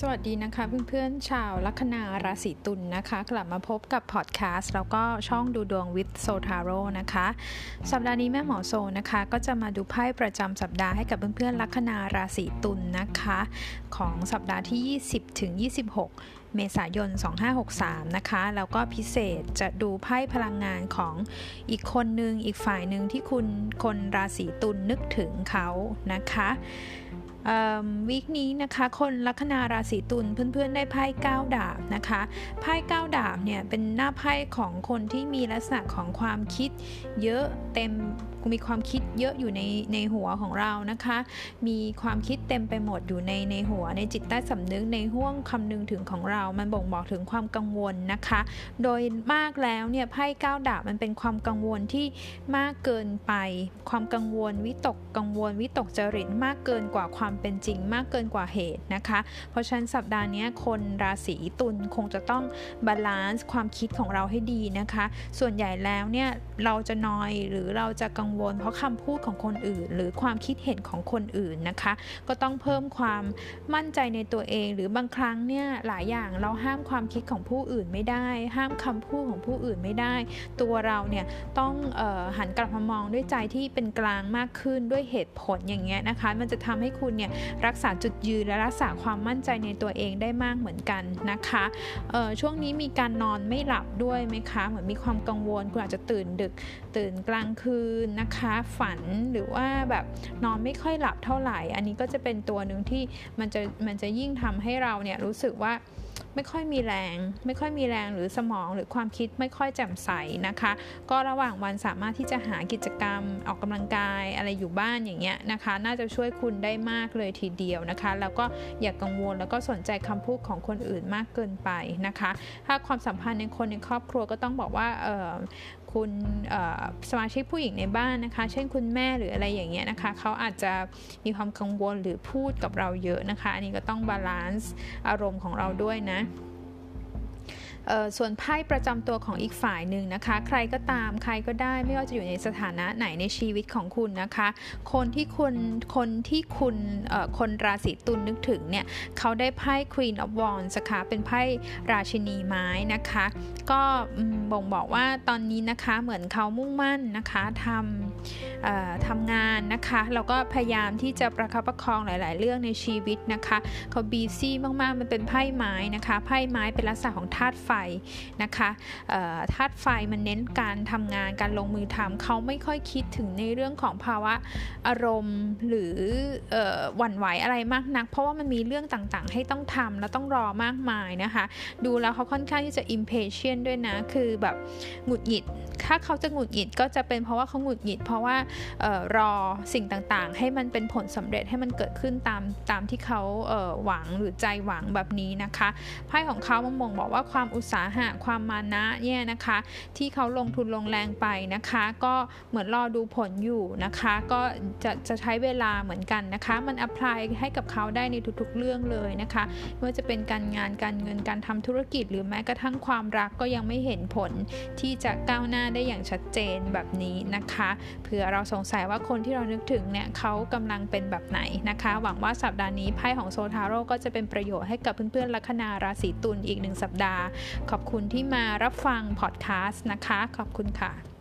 สวัสดีนะคะเพื่อนๆชาวลัคนาราศีตุลนนะคะ กลับมาพบกับพอดแคสต์แล้วก็ช่องดูดวงวิดโซทาโร่นะคะ สัปดาห์นี้แม่หมอโซนะคะ ก็จะมาดูไพ่ประจำสัปดาห์ให้กับเพื่อนๆลัคนาราศีตุลนนะคะ ของสัปดาห์ที่ 20ถึง26 เมษายน 2563 นะคะ แล้วก็พิเศษจะดูไพ่พลังงานของอีกคนหนึ่งอีกฝ่ายหนึ่งที่คุณคนราศีตุลนนึกถึงเขานะคะ วีคนี้นะคะคนลัคนาราศีตุลเพื่อนๆได้ไพ่ก้าดาบนะคะไพ่ก้าดาบเนี่ยเป็นหน้าไพ่ของคนที่มีลักษณะของความคิดเยอะเต็มมีความคิด เยอะอยู่ในในหัวของเรานะคะ มีความคิดเต็มไปหมดอยู่ในในหัวในจิตใต้สำนึกในห่วงคำนึงถึงของเรา มันบ่งบอกถึงความกังวลนะคะ โดยมากแล้วเนี่ยไพ่ก้าวดาบมันเป็นความกังวลที่มากเกินไป ความกังวลวิตกกังวลวิตกจริตมากเกินกว่าความเป็นจริง มากเกินกว่าเหตุนะคะ เพราะฉะนั้นสัปดาห์นี้คนราศีตุลคงจะต้อง balance ความคิดของเราให้ดีนะคะ ส่วนใหญ่แล้วเนี่ยเราจะนอยหรือเราจะกังวลเพราะคำพูดของคนอื่น หรือความคิดเห็นของคนอื่นนะคะ ก็ต้องเพิ่มความมั่นใจในตัวเอง หรือบางครั้งเนี่ยหลายอย่างเราห้ามความคิดของผู้อื่นไม่ได้ ห้ามคำพูดของผู้อื่นไม่ได้ ตัวเราเนี่ยต้องออหันกลับมามองด้วยใจที่เป็นกลางมากขึ้นด้วยเหตุผลอย่างเงี้ยนะคะ มันจะทำให้คุณเนี่ยรักษาจุดยืนและรักษาความมั่นใจในตัวเองได้มากเหมือนกันนะคะช่วงนี้มีการนอนไม่หลับด้วยไหมคะ เหมือนมีความกังวลคุณอาจจะตื่นดึกตื่นกลางคืนนะคะ ฝันหรือว่าแบบนอนไม่ค่อยหลับเท่าไหร่ อันนี้ก็จะเป็นตัวหนึ่งที่มันจะมันจะยิ่งทำให้เราเนี่ยรู้สึกว่า ไม่ค่อยมีแรง ไม่ค่อยมีแรงหรือสมองหรือความคิดไม่ค่อยแจ่มใสนะคะ ก็ระหว่างวันสามารถที่จะหากิจกรรมออกกำลังกายอะไรอยู่บ้านอย่างเงี้ยนะคะ น่าจะช่วยคุณได้มากเลยทีเดียวนะคะ แล้วก็อย่ากกังวลแล้วก็สนใจคำพูดของคนอื่นมากเกินไปนะคะ ถ้าความสัมพันธ์ในคนในครอบครัวก็ต้องบอกว่าคุณสมาชิกผู้หญิงในบ้านนะคะ เช่นคุณแม่หรืออะไรอย่างเงี้ยนะคะ เขาอาจจะมีความกังวลหรือพูดกับเราเยอะนะคะ อันนี้ก็ต้อง balance อารมณ์ของเราด้วยนะ ส่วนไพ่ประจำตัวของอีกฝ่ายหนึ่งนะคะ ใครก็ตามใครก็ได้ไม่ว่าจะอยู่ในสถานะไหนในชีวิตของคุณนะคะ คนที่คุณคนที่คุณคนราศีตุลนึกถึงเนี่ยเขาได้ไพ่ Queen of Wands นะคะเป็นไพ่ราชินีไม้นะคะ ก็บ่งบอกว่าตอนนี้นะคะเหมือนเขามุ่งมั่นนะคะทำทำงานนะคะแล้วก็พยายามที่จะประคับประคองหลาย ๆ เรื่องในชีวิตนะคะเขาบีซี่มาก ๆ มันเป็นไพ่ไม้นะคะไพ่ไม้เป็นลักษณะของธาตุไฟนะคะธาตุไฟมันเน้นการทำงานการลงมือทำเขาไม่ค่อยคิดถึงในเรื่องของภาวะอารมณ์หรือหวั่นไหวอะไรมากนัก เพราะว่ามันมีเรื่องต่างๆ ให้ต้องทำแล้วต้องรอมากมายนะคะ ดูแล้วเขาค่อนข้างที่จะ impatient ด้วยนะ คือแบบหงุดหงิด ถ้าเขาจะหงุดหงิดก็จะเป็นเพราะว่าเขาหงุดหงิด เพราะว่าออรอสิ่งต่างๆ ให้มันเป็นผลสำเร็จให้มันเกิดขึ้นตามตามที่เขาหวังหรือใจหวังแบบนี้นะคะไพ่ของเขามองบอกว่าความอุตสาหะความมานะเนี่ยนะคะ ที่เขาลงทุนลงแรงไปนะคะ ก็เหมือนรอดูผลอยู่นะคะ ก็จะจะใช้เวลาเหมือนกันนะคะ มัน apply ให้กับเขาได้ในทุกๆเรื่องเลยนะคะไม่ว่าจะเป็นการงานการเงินการทำธุรกิจ หรือแม้กระทั่งความรักก็ยังไม่เห็นผลที่จะก้าวหน้าได้อย่างชัดเจนแบบนี้นะคะเผื่อเราสงสัยว่าคนที่เรานึกถึงเนี่ยเขากำลังเป็นแบบไหนนะคะ หวังว่าสัปดาห์นี้ไพ่ของโซทาโร่ก็จะเป็นประโยชน์ให้กับเพื่อนๆลัคนาราศีตุลอีกหนึ่งสัปดาห์ ขอบคุณที่มารับฟังพอดแคสต์นะคะ ขอบคุณค่ะ